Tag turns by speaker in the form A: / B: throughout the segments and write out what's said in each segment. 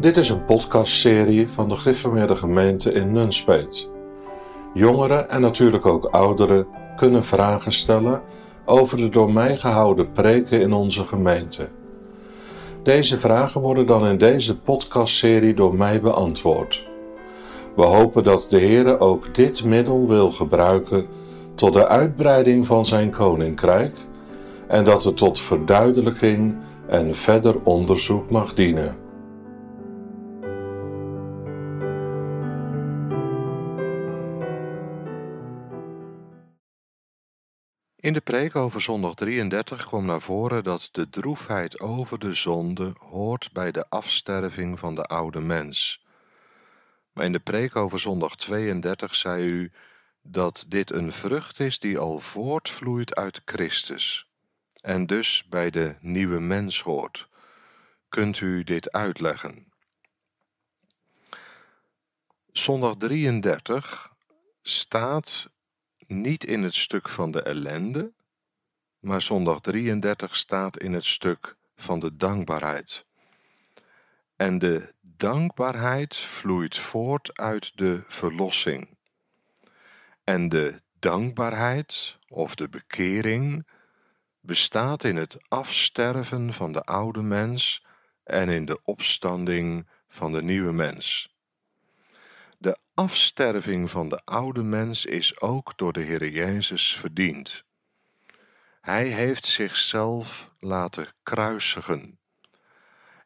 A: Dit is een podcastserie van de Gereformeerde Gemeente in Nunspeet. Jongeren en natuurlijk ook ouderen kunnen vragen stellen over de door mij gehouden preken in onze gemeente. Deze vragen worden dan in deze podcastserie door mij beantwoord. We hopen dat de Heer ook dit middel wil gebruiken tot de uitbreiding van zijn koninkrijk en dat het tot verduidelijking en verder onderzoek mag dienen. In de preek over zondag 33 kwam naar voren dat de droefheid over de zonde hoort bij de afsterving van de oude mens. Maar in de preek over zondag 32 zei u dat dit een vrucht is die al voortvloeit uit Christus en dus bij de nieuwe mens hoort. Kunt u dit uitleggen? Zondag 33 staat niet in het stuk van de ellende, maar zondag 33 staat in het stuk van de dankbaarheid. En de dankbaarheid vloeit voort uit de verlossing. En de dankbaarheid of de bekering bestaat in het afsterven van de oude mens en in de opstanding van de nieuwe mens. De afsterving van de oude mens is ook door de Heer Jezus verdiend. Hij heeft zichzelf laten kruisigen.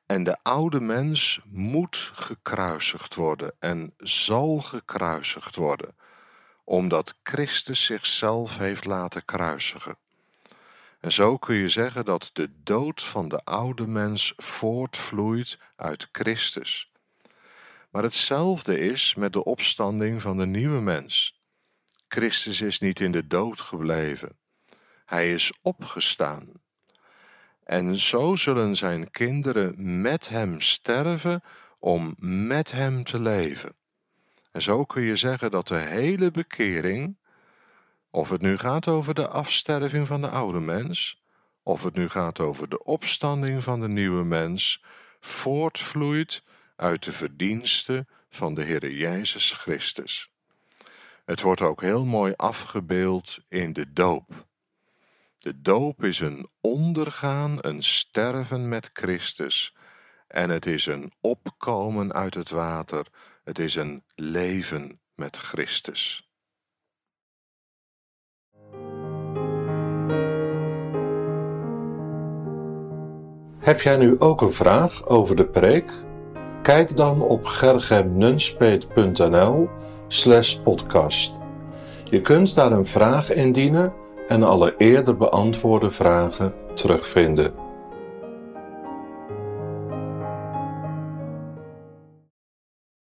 A: En de oude mens moet gekruisigd worden en zal gekruisigd worden, omdat Christus zichzelf heeft laten kruisigen. En zo kun je zeggen dat de dood van de oude mens voortvloeit uit Christus. Maar hetzelfde is met de opstanding van de nieuwe mens. Christus is niet in de dood gebleven. Hij is opgestaan. En zo zullen zijn kinderen met hem sterven om met hem te leven. En zo kun je zeggen dat de hele bekering, of het nu gaat over de afsterving van de oude mens, of het nu gaat over de opstanding van de nieuwe mens, voortvloeit uit de verdiensten van de Heer Jezus Christus. Het wordt ook heel mooi afgebeeld in de doop. De doop is een ondergaan, een sterven met Christus. En het is een opkomen uit het water. Het is een leven met Christus. Heb jij nu ook een vraag over de preek? Kijk dan op gergemnunspeet.nl slash podcast. Je kunt daar een vraag indienen en alle eerder beantwoorde vragen terugvinden.